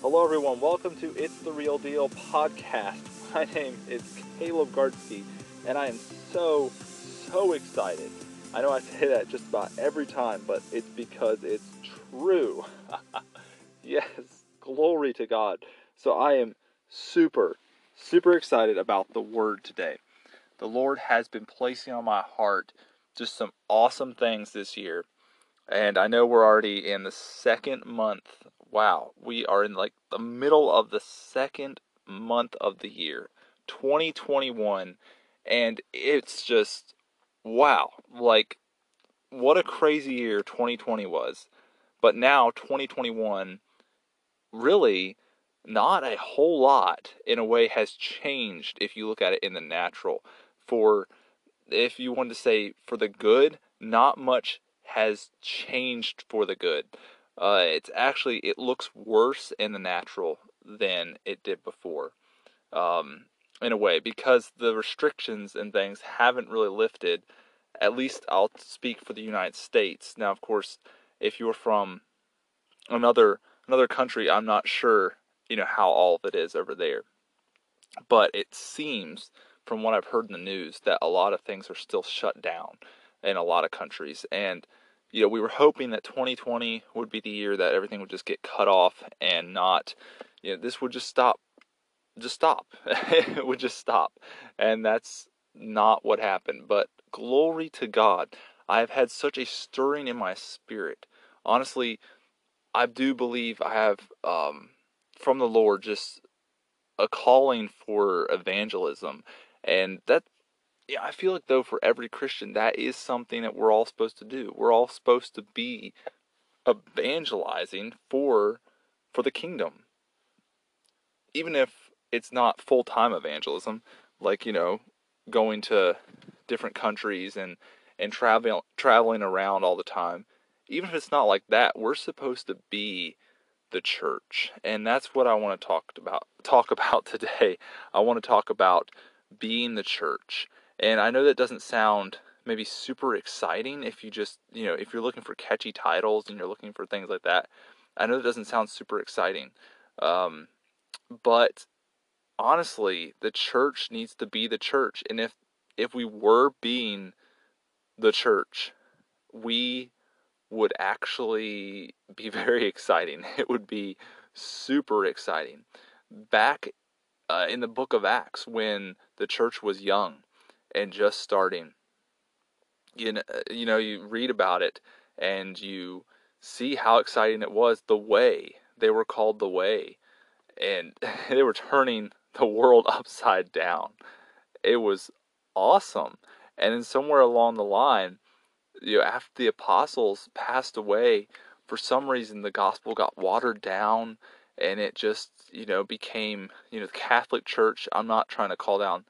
Hello, everyone. Welcome to It's the Real Deal podcast. My name is Caleb Gartsky, and I am so, so excited. I know I say that just about every time, but it's because it's true. yes, glory to God. So I am super, super excited about the word today. The Lord has been placing on my heart just some awesome things this year. And I know we're already in the second month wow, we are in like the middle of the second month of the year, 2021, and it's just wow, like what a crazy year 2020 was. But now 2021 really not a whole lot in a way has changed if you look at it in the natural. For if you want to say for the good, not much has changed for the good. Uh, it's actually it looks worse in the natural than it did before, um, in a way because the restrictions and things haven't really lifted. At least I'll speak for the United States. Now, of course, if you're from another another country, I'm not sure you know how all of it is over there, but it seems from what I've heard in the news that a lot of things are still shut down in a lot of countries and you know, we were hoping that 2020 would be the year that everything would just get cut off and not, you know, this would just stop, just stop. it would just stop. And that's not what happened. But glory to God. I have had such a stirring in my spirit. Honestly, I do believe I have, um, from the Lord, just a calling for evangelism. And that yeah, I feel like though for every Christian that is something that we're all supposed to do. We're all supposed to be evangelizing for for the kingdom. Even if it's not full-time evangelism, like, you know, going to different countries and and traveling traveling around all the time. Even if it's not like that, we're supposed to be the church. And that's what I want to talk about talk about today. I want to talk about being the church and I know that doesn't sound maybe super exciting if you just, you know, if you're looking for catchy titles and you're looking for things like that. I know that doesn't sound super exciting. Um, but honestly, the church needs to be the church. And if if we were being the church, we would actually be very exciting. It would be super exciting. Back uh, in the book of Acts, when the church was young, and just starting. You know, uh, you know, you read about it and you see how exciting it was. The way they were called the way, and they were turning the world upside down. It was awesome. And then somewhere along the line, you know, after the apostles passed away, for some reason the gospel got watered down and it just, you know, became, you know, the Catholic Church. I'm not trying to call down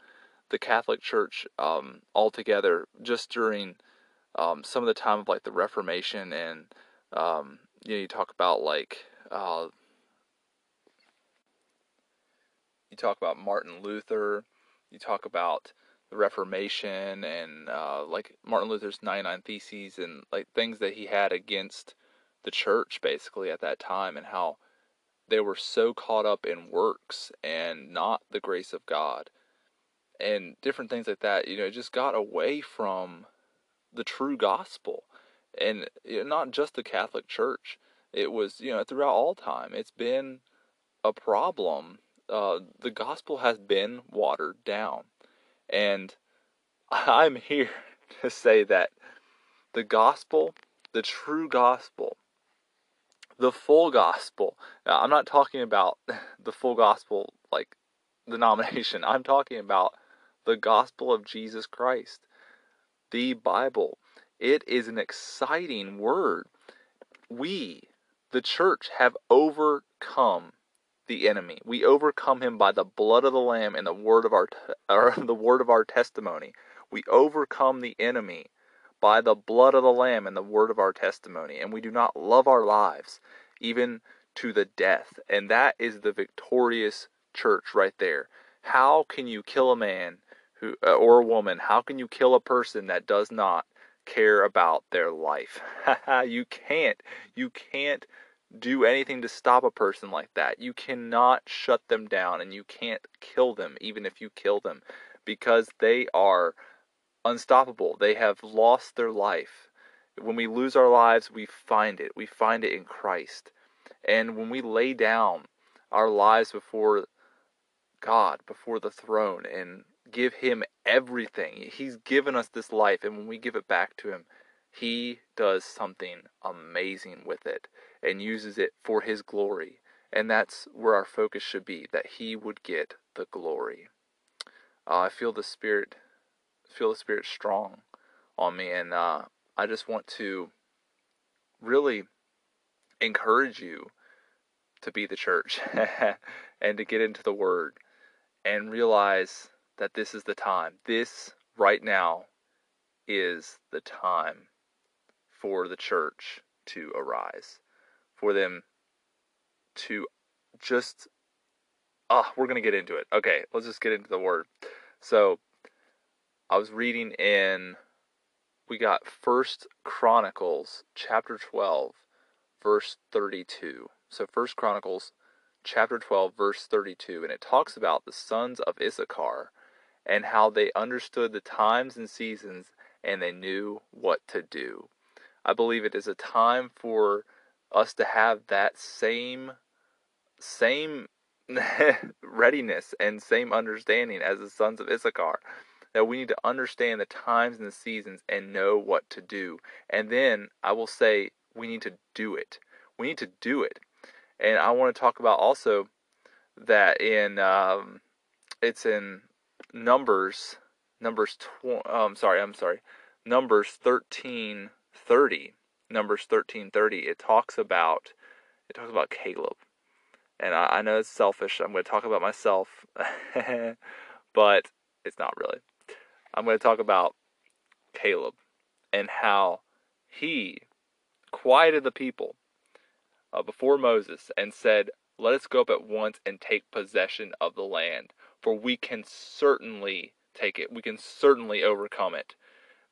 the Catholic Church um, altogether just during um, some of the time of like the Reformation and um, you know you talk about like uh, you talk about Martin Luther, you talk about the Reformation and uh, like Martin Luther's 99 Theses and like things that he had against the church basically at that time and how they were so caught up in works and not the grace of God and different things like that, you know, it just got away from the true gospel. And you know, not just the Catholic Church. It was, you know, throughout all time, it's been a problem. Uh, the gospel has been watered down. And I'm here to say that the gospel, the true gospel, the full gospel. Now, I'm not talking about the full gospel like denomination. I'm talking about the gospel of Jesus Christ, the Bible. It is an exciting word. We, the church, have overcome the enemy. We overcome him by the blood of the lamb and the word of our or the word of our testimony. We overcome the enemy by the blood of the lamb and the word of our testimony, and we do not love our lives even to the death. And that is the victorious church right there. How can you kill a man who uh, or a woman, how can you kill a person that does not care about their life? you can't. You can't do anything to stop a person like that. You cannot shut them down and you can't kill them, even if you kill them, because they are unstoppable. They have lost their life. When we lose our lives, we find it. We find it in Christ. And when we lay down our lives before God, before the throne, and give Him everything, He's given us this life, and when we give it back to Him, He does something amazing with it and uses it for His glory. And that's where our focus should be that He would get the glory. Uh, I feel the Spirit, feel the Spirit strong on me, and uh, I just want to really encourage you to be the church and to get into the Word and realize that this is the time. This right now is the time for the church to arise, for them to just. Ah, we're going to get into it. Okay, let's just get into the Word. So, I was reading in we got First Chronicles chapter 12 verse 32. So First Chronicles chapter 12 verse 32 and it talks about the sons of Issachar and how they understood the times and seasons and they knew what to do. I believe it is a time for us to have that same same readiness and same understanding as the sons of Issachar that we need to understand the times and the seasons and know what to do. And then I will say we need to do it. We need to do it. And I want to talk about also that in um, it's in Numbers Numbers tw- um sorry, I'm sorry. Numbers 13:30. Numbers 13:30 it talks about it talks about Caleb. And I, I know it's selfish. I'm going to talk about myself. but it's not really. I'm going to talk about Caleb and how he quieted the people uh, before Moses and said, Let us go up at once and take possession of the land, for we can certainly take it. We can certainly overcome it.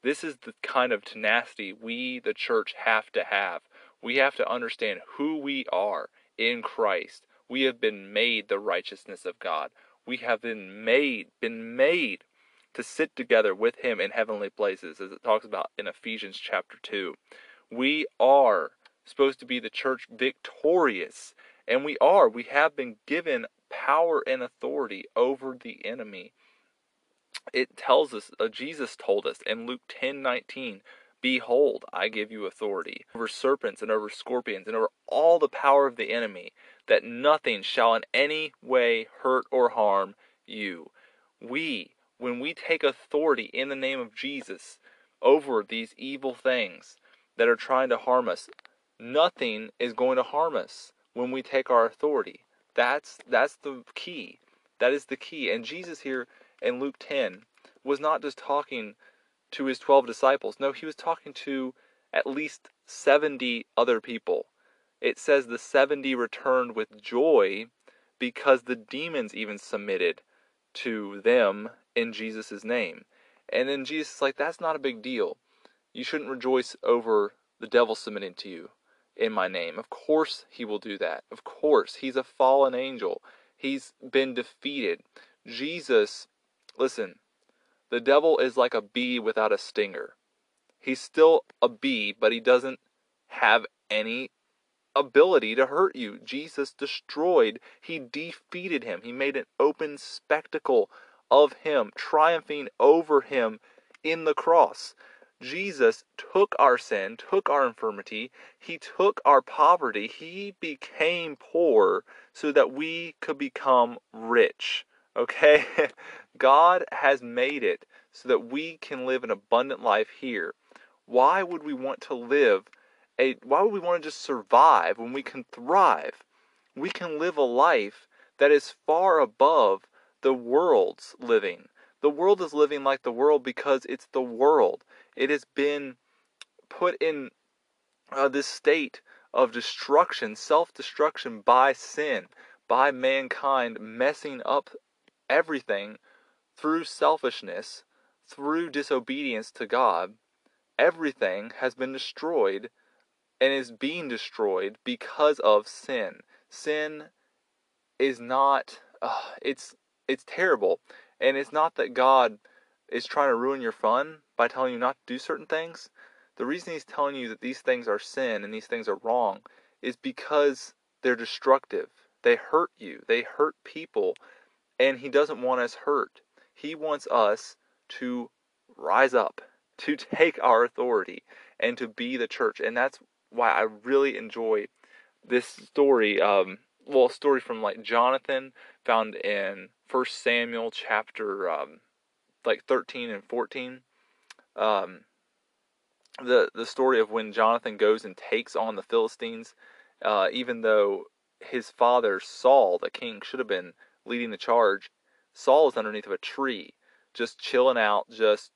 This is the kind of tenacity we, the church, have to have. We have to understand who we are in Christ. We have been made the righteousness of God. We have been made, been made to sit together with him in heavenly places, as it talks about in Ephesians chapter 2. We are supposed to be the church victorious, and we are. We have been given power and authority over the enemy. It tells us, uh, Jesus told us in Luke 10 19, Behold, I give you authority over serpents and over scorpions and over all the power of the enemy, that nothing shall in any way hurt or harm you. We when we take authority in the name of Jesus over these evil things that are trying to harm us, nothing is going to harm us when we take our authority. That's that's the key. That is the key. And Jesus here in Luke 10 was not just talking to his 12 disciples. No, he was talking to at least 70 other people. It says the 70 returned with joy because the demons even submitted to them in Jesus' name. And then Jesus is like, that's not a big deal. You shouldn't rejoice over the devil submitting to you in my name. Of course he will do that. Of course. He's a fallen angel. He's been defeated. Jesus, listen, the devil is like a bee without a stinger. He's still a bee, but he doesn't have any ability to hurt you. Jesus destroyed, he defeated him. He made an open spectacle of him, triumphing over him in the cross. Jesus took our sin, took our infirmity, he took our poverty, he became poor so that we could become rich. Okay? God has made it so that we can live an abundant life here. Why would we want to live a why would we want to just survive when we can thrive? We can live a life that is far above the world's living. The world is living like the world because it's the world. It has been put in uh, this state of destruction, self destruction by sin, by mankind messing up everything through selfishness, through disobedience to God. Everything has been destroyed and is being destroyed because of sin. Sin is not uh, it's it's terrible and it's not that God is trying to ruin your fun by telling you not to do certain things. The reason he's telling you that these things are sin and these things are wrong is because they're destructive. They hurt you. They hurt people and he doesn't want us hurt. He wants us to rise up, to take our authority and to be the church. And that's why I really enjoy this story um well story from like Jonathan found in First Samuel chapter um, like 13 and 14. Um, the the story of when Jonathan goes and takes on the Philistines, uh, even though his father Saul, the king, should have been leading the charge. Saul is underneath of a tree, just chilling out, just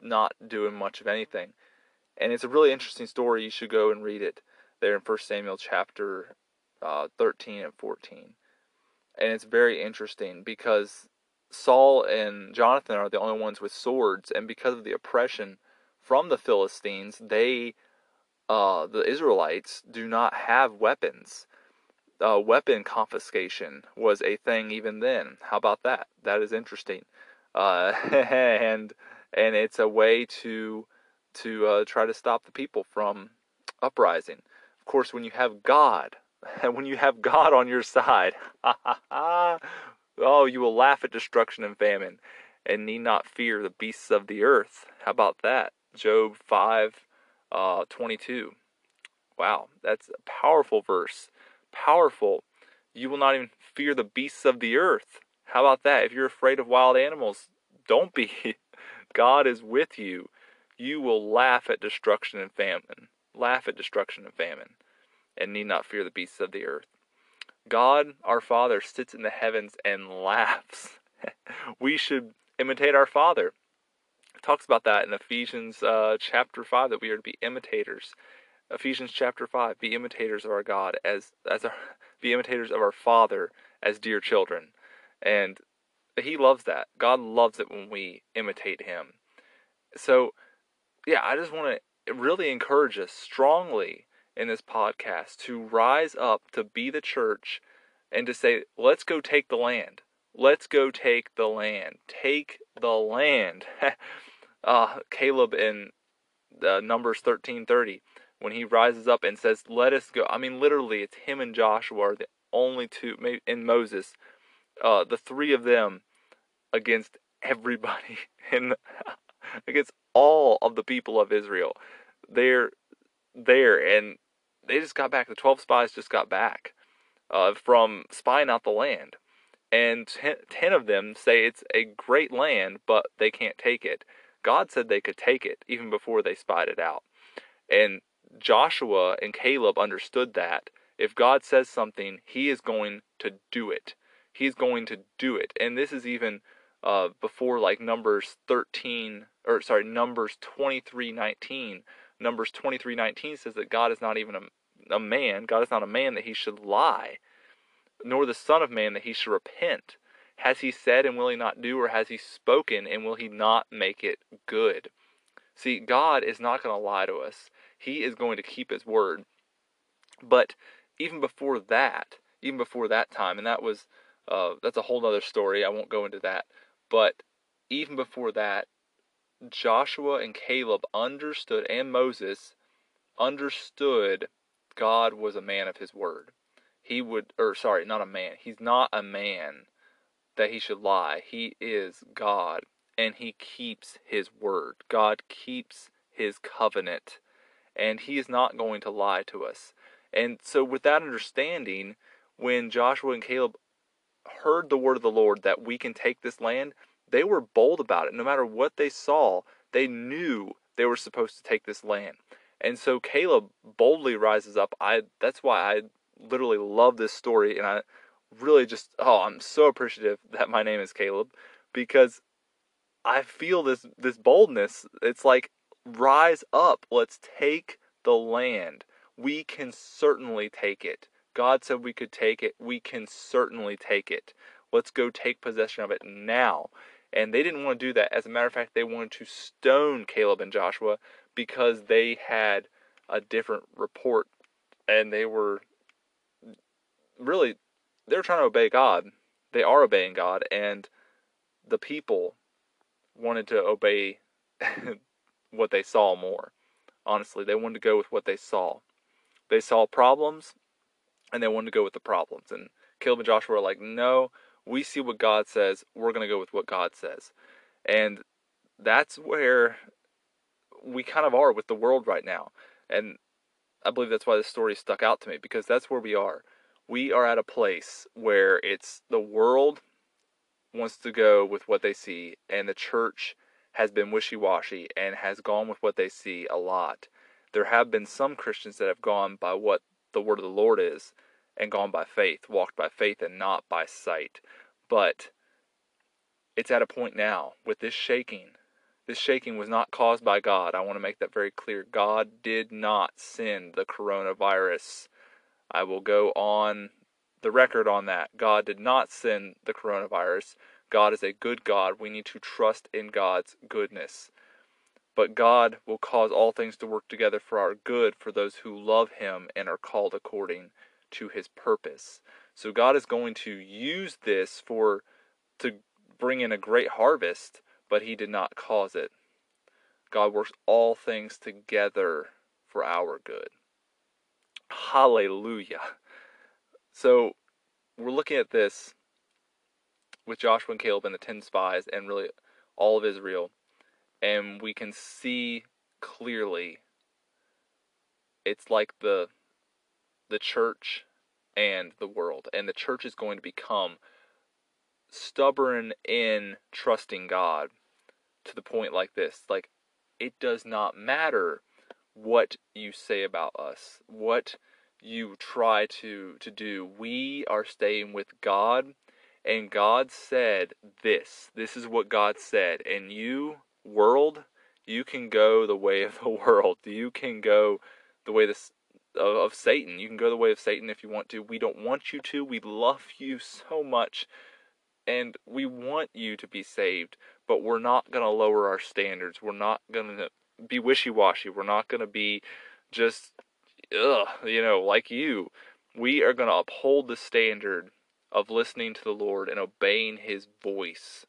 not doing much of anything. And it's a really interesting story. You should go and read it there in First Samuel chapter uh, 13 and 14 and it's very interesting because Saul and Jonathan are the only ones with swords, and because of the oppression from the Philistines, they, uh, the Israelites, do not have weapons. Uh, weapon confiscation was a thing even then. How about that? That is interesting, uh, and and it's a way to to uh, try to stop the people from uprising. Of course, when you have God and when you have God on your side, oh, you will laugh at destruction and famine and need not fear the beasts of the earth. How about that? Job 5 uh, 22. Wow, that's a powerful verse. Powerful. You will not even fear the beasts of the earth. How about that? If you're afraid of wild animals, don't be. God is with you. You will laugh at destruction and famine. Laugh at destruction and famine and need not fear the beasts of the earth. God, our Father, sits in the heavens and laughs. we should imitate our Father. It talks about that in Ephesians uh, chapter 5 that we are to be imitators. Ephesians chapter 5 be imitators of our God as as our, be imitators of our Father as dear children. And he loves that. God loves it when we imitate him. So, yeah, I just want to really encourage us strongly in this podcast to rise up to be the church and to say, let's go take the land. Let's go take the land. Take the land. uh, Caleb in uh, Numbers 13:30 when he rises up and says, "Let us go." I mean, literally, it's him and Joshua are the only two, in Moses, uh, the three of them against everybody and against all of the people of Israel. They're there, and they just got back. The 12 spies just got back uh, from spying out the land. And ten, 10 of them say it's a great land, but they can't take it. God said they could take it even before they spied it out. And Joshua and Caleb understood that. If God says something, he is going to do it. He's going to do it. And this is even uh, before like Numbers 13, or sorry, Numbers 23:19. Numbers 23:19 says that God is not even a, a man, God is not a man that he should lie, nor the Son of Man that he should repent. Has he said and will he not do, or has he spoken and will he not make it good? See, God is not going to lie to us. He is going to keep his word. But even before that, even before that time, and that was uh, that's a whole other story. I won't go into that. But even before that, Joshua and Caleb understood, and Moses understood God was a man of his word. He would, or sorry, not a man. He's not a man that he should lie. He is God, and he keeps his word. God keeps his covenant, and he is not going to lie to us. And so, with that understanding, when Joshua and Caleb heard the word of the Lord that we can take this land, they were bold about it. No matter what they saw, they knew they were supposed to take this land. And so Caleb boldly rises up. I that's why I literally love this story and I really just oh, I'm so appreciative that my name is Caleb because I feel this this boldness. It's like rise up. Let's take the land. We can certainly take it. God said we could take it. We can certainly take it. Let's go take possession of it now. And they didn't want to do that. As a matter of fact, they wanted to stone Caleb and Joshua because they had a different report, and they were really they're trying to obey God. They are obeying God, and the people wanted to obey what they saw more. Honestly, they wanted to go with what they saw. They saw problems, and they wanted to go with the problems. And Caleb and Joshua were like, "No, we see what God says. We're going to go with what God says." And that's where we kind of are with the world right now. And I believe that's why this story stuck out to me because that's where we are. We are at a place where it's the world wants to go with what they see, and the church has been wishy washy and has gone with what they see a lot. There have been some Christians that have gone by what the word of the Lord is and gone by faith, walked by faith and not by sight. But it's at a point now with this shaking. This shaking was not caused by God. I want to make that very clear. God did not send the coronavirus. I will go on the record on that. God did not send the coronavirus. God is a good God. We need to trust in God's goodness. But God will cause all things to work together for our good for those who love Him and are called according to His purpose. So God is going to use this for to bring in a great harvest, but He did not cause it. God works all things together for our good. Hallelujah. So we're looking at this with Joshua and Caleb and the ten spies and really all of Israel, and we can see clearly it's like the the church and the world. And the church is going to become stubborn in trusting God to the point like this. Like it does not matter what you say about us, what you try to to do. We are staying with God and God said this. This is what God said. And you world, you can go the way of the world. You can go the way this of, of Satan. You can go the way of Satan if you want to. We don't want you to. We love you so much and we want you to be saved, but we're not going to lower our standards. We're not going to be wishy-washy. We're not going to be just ugh, you know, like you, we are going to uphold the standard of listening to the Lord and obeying His voice,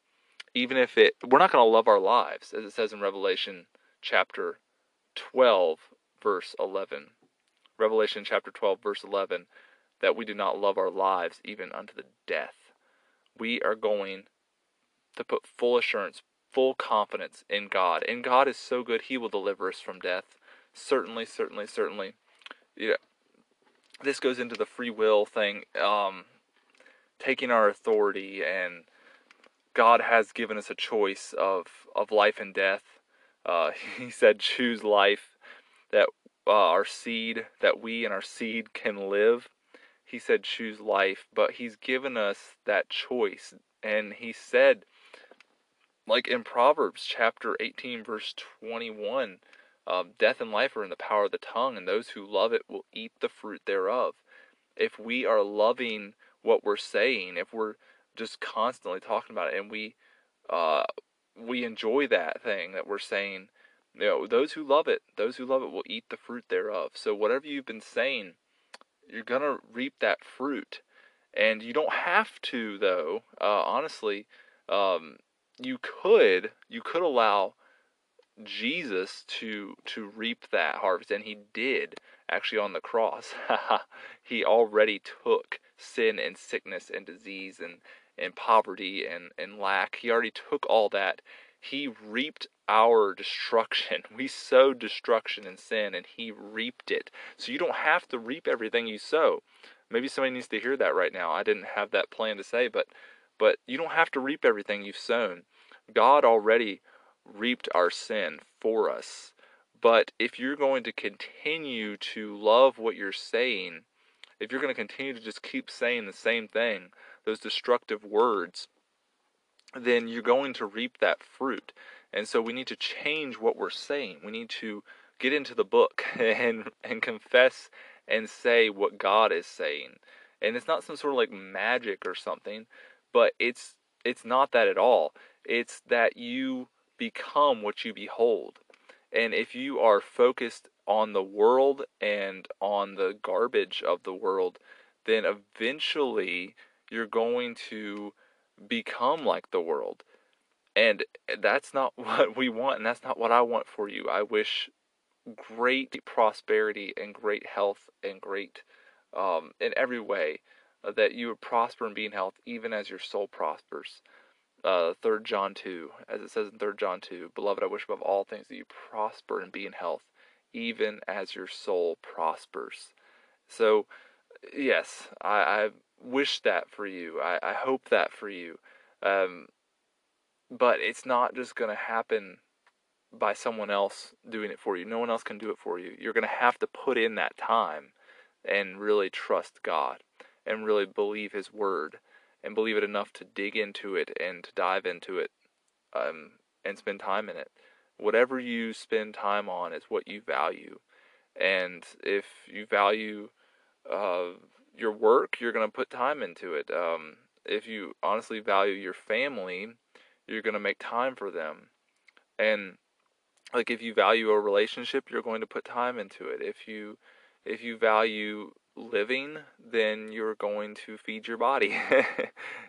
even if it. We're not going to love our lives, as it says in Revelation chapter 12, verse 11. Revelation chapter 12, verse 11, that we do not love our lives even unto the death. We are going to put full assurance, full confidence in God. And God is so good, He will deliver us from death. Certainly, certainly, certainly yeah, this goes into the free will thing, um, taking our authority, and God has given us a choice of of life and death. Uh, he said, "Choose life, that uh, our seed, that we and our seed can live." He said, "Choose life," but He's given us that choice, and He said, like in Proverbs chapter 18, verse 21 um, death and life are in the power of the tongue, and those who love it will eat the fruit thereof. If we are loving what we're saying, if we're just constantly talking about it, and we uh, we enjoy that thing that we're saying, you know, those who love it, those who love it will eat the fruit thereof. So whatever you've been saying, you're gonna reap that fruit, and you don't have to though. Uh, honestly, um, you could you could allow Jesus to to reap that harvest and he did actually on the cross. he already took sin and sickness and disease and and poverty and and lack. He already took all that. He reaped our destruction. We sowed destruction and sin and he reaped it. So you don't have to reap everything you sow. Maybe somebody needs to hear that right now. I didn't have that plan to say, but but you don't have to reap everything you've sown. God already reaped our sin for us. But if you're going to continue to love what you're saying, if you're going to continue to just keep saying the same thing, those destructive words, then you're going to reap that fruit. And so we need to change what we're saying. We need to get into the book and and confess and say what God is saying. And it's not some sort of like magic or something, but it's it's not that at all. It's that you become what you behold. And if you are focused on the world and on the garbage of the world, then eventually you're going to become like the world. And that's not what we want, and that's not what I want for you. I wish great prosperity and great health and great um, in every way uh, that you would prosper and be in health, even as your soul prospers. Uh, 3 John 2, as it says in 3 John 2, Beloved, I wish above all things that you prosper and be in health, even as your soul prospers. So, yes, I, I wish that for you. I, I hope that for you. Um, but it's not just going to happen by someone else doing it for you. No one else can do it for you. You're going to have to put in that time and really trust God and really believe His Word and believe it enough to dig into it and to dive into it um, and spend time in it. Whatever you spend time on is what you value. And if you value uh, your work, you're going to put time into it. Um, if you honestly value your family, you're going to make time for them. And like if you value a relationship, you're going to put time into it. If you if you value living, then you're going to feed your body.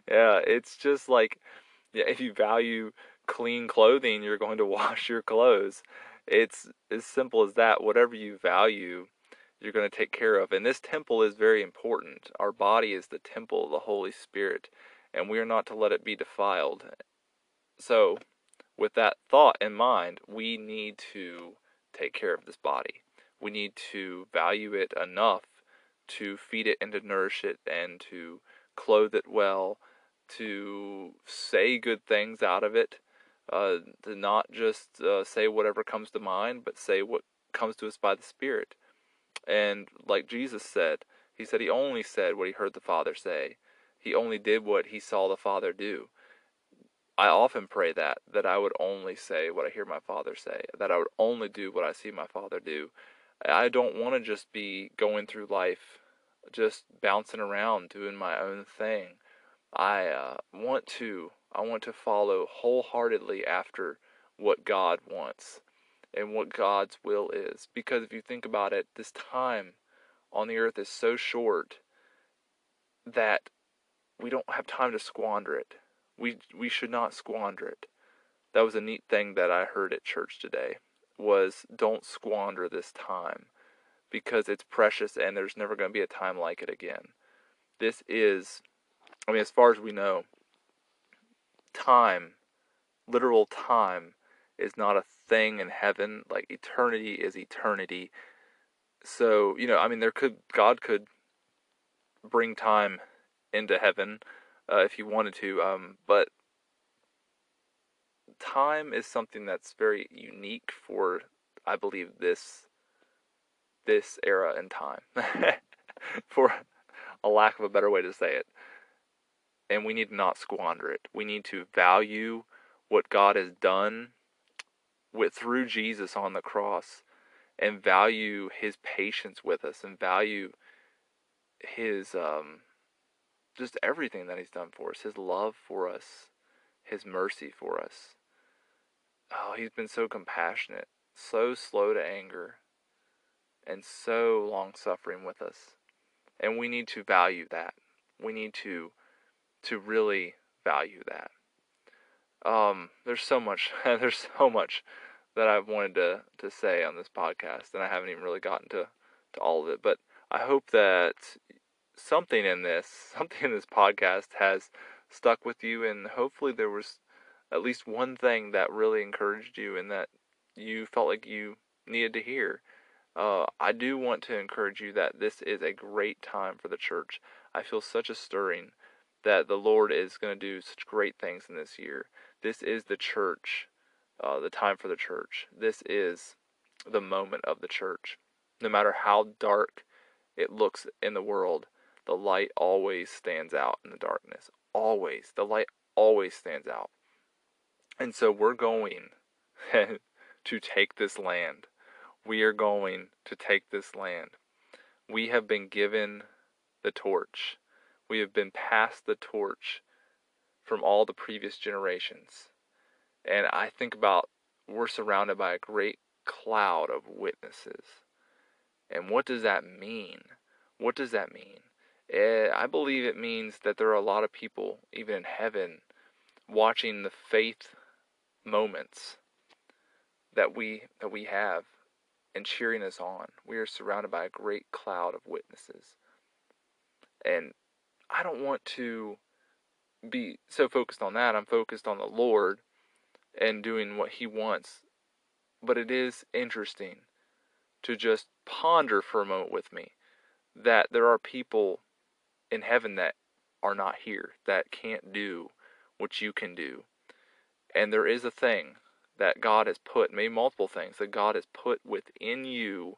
yeah, it's just like yeah, if you value clean clothing, you're going to wash your clothes. It's as simple as that. Whatever you value, you're going to take care of. And this temple is very important. Our body is the temple of the Holy Spirit, and we are not to let it be defiled. So, with that thought in mind, we need to take care of this body. We need to value it enough to feed it and to nourish it and to clothe it well, to say good things out of it, uh, to not just uh, say whatever comes to mind, but say what comes to us by the Spirit. And like Jesus said, he said he only said what he heard the Father say. He only did what he saw the Father do. I often pray that, that I would only say what I hear my Father say, that I would only do what I see my Father do. I don't want to just be going through life just bouncing around doing my own thing. I uh, want to I want to follow wholeheartedly after what God wants and what God's will is. Because if you think about it, this time on the earth is so short that we don't have time to squander it. We we should not squander it. That was a neat thing that I heard at church today was don't squander this time because it's precious and there's never going to be a time like it again. This is I mean as far as we know time literal time is not a thing in heaven like eternity is eternity. So, you know, I mean there could God could bring time into heaven uh, if he wanted to um, but time is something that's very unique for, I believe, this this era and time, for a lack of a better way to say it. And we need to not squander it. We need to value what God has done with through Jesus on the cross, and value His patience with us, and value His um, just everything that He's done for us, His love for us, His mercy for us oh, he's been so compassionate, so slow to anger, and so long suffering with us. And we need to value that. We need to to really value that. Um, there's so much there's so much that I've wanted to, to say on this podcast, and I haven't even really gotten to, to all of it. But I hope that something in this, something in this podcast has stuck with you, and hopefully there was at least one thing that really encouraged you and that you felt like you needed to hear. Uh, I do want to encourage you that this is a great time for the church. I feel such a stirring that the Lord is going to do such great things in this year. This is the church, uh, the time for the church. This is the moment of the church. No matter how dark it looks in the world, the light always stands out in the darkness. Always. The light always stands out. And so we're going to take this land. We are going to take this land. We have been given the torch. We have been passed the torch from all the previous generations. And I think about we're surrounded by a great cloud of witnesses. And what does that mean? What does that mean? Eh, I believe it means that there are a lot of people, even in heaven, watching the faith moments that we that we have and cheering us on. We are surrounded by a great cloud of witnesses. And I don't want to be so focused on that. I'm focused on the Lord and doing what He wants. But it is interesting to just ponder for a moment with me that there are people in heaven that are not here, that can't do what you can do. And there is a thing that God has put, maybe multiple things, that God has put within you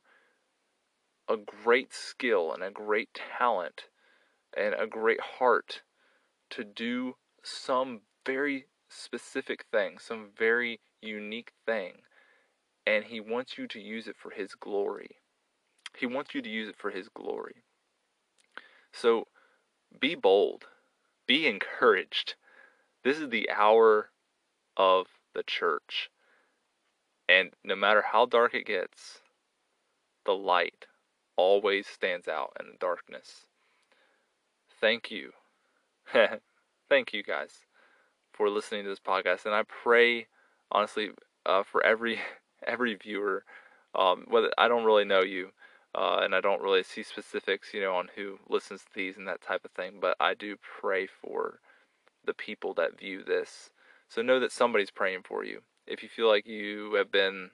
a great skill and a great talent and a great heart to do some very specific thing, some very unique thing. And He wants you to use it for His glory. He wants you to use it for His glory. So be bold, be encouraged. This is the hour of the church. And no matter how dark it gets, the light always stands out in the darkness. Thank you. Thank you guys for listening to this podcast. And I pray, honestly, uh, for every every viewer, um, whether I don't really know you, uh, and I don't really see specifics, you know, on who listens to these and that type of thing. But I do pray for the people that view this. So know that somebody's praying for you. If you feel like you have been,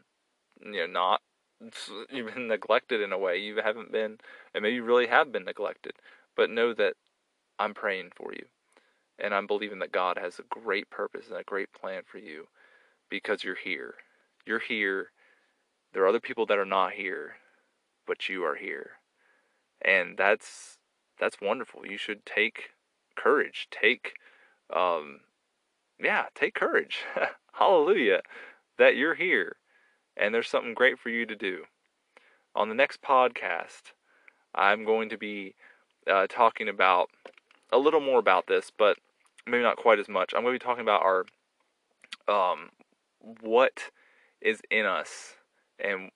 you know, not you've been neglected in a way, you haven't been, and maybe you really have been neglected. But know that I'm praying for you, and I'm believing that God has a great purpose and a great plan for you, because you're here. You're here. There are other people that are not here but you are here. And that's that's wonderful. You should take courage. Take um yeah, take courage. Hallelujah that you're here and there's something great for you to do. On the next podcast, I'm going to be uh, talking about a little more about this, but maybe not quite as much. I'm going to be talking about our um, what is in us and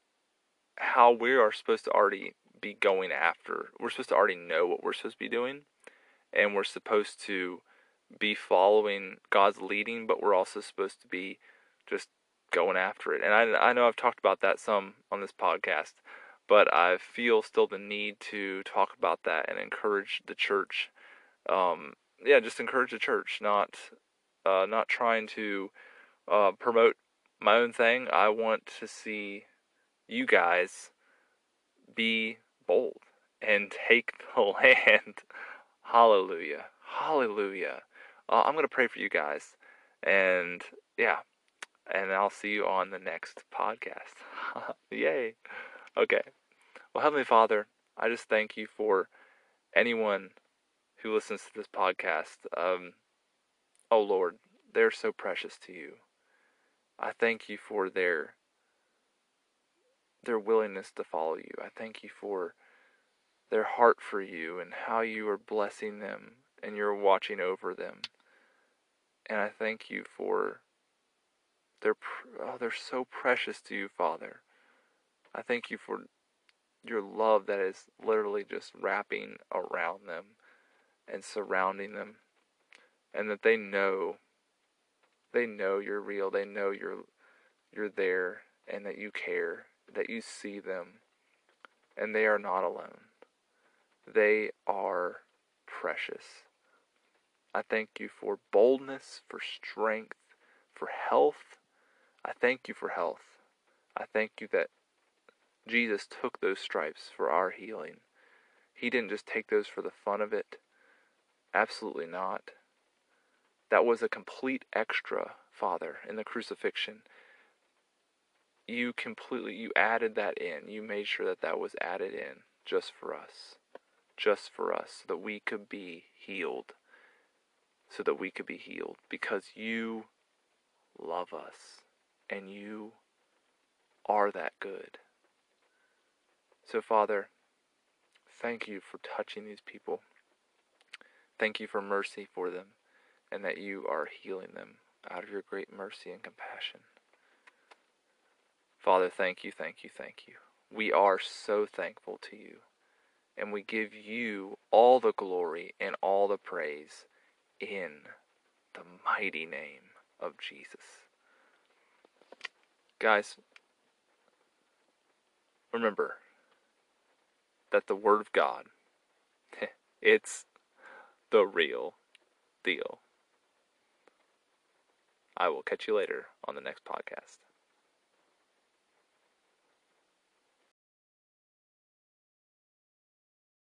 how we are supposed to already be going after. We're supposed to already know what we're supposed to be doing, and we're supposed to be following God's leading, but we're also supposed to be just going after it. And I, I know I've talked about that some on this podcast, but I feel still the need to talk about that and encourage the church. Um, yeah, just encourage the church, not uh, not trying to uh, promote my own thing. I want to see you guys be bold and take the land. Hallelujah. Hallelujah. Uh, I'm going to pray for you guys. And yeah, and I'll see you on the next podcast. Yay. Okay. Well, Heavenly Father, I just thank you for anyone who listens to this podcast. Um, oh, Lord, they're so precious to you. I thank you for their their willingness to follow you. I thank you for their heart for you and how you are blessing them and you're watching over them. And I thank you for their oh they're so precious to you, Father. I thank you for your love that is literally just wrapping around them and surrounding them and that they know they know you're real. They know you're you're there and that you care that you see them and they are not alone. They are precious. I thank you for boldness, for strength, for health. I thank you for health. I thank you that Jesus took those stripes for our healing. He didn't just take those for the fun of it. Absolutely not. That was a complete extra, Father, in the crucifixion you completely you added that in. You made sure that that was added in just for us. Just for us so that we could be healed. So that we could be healed because you love us and you are that good. So Father, thank you for touching these people. Thank you for mercy for them and that you are healing them out of your great mercy and compassion. Father, thank you, thank you, thank you. we are so thankful to you. And we give you all the glory and all the praise in the mighty name of Jesus. Guys, remember that the Word of God, it's the real deal. I will catch you later on the next podcast.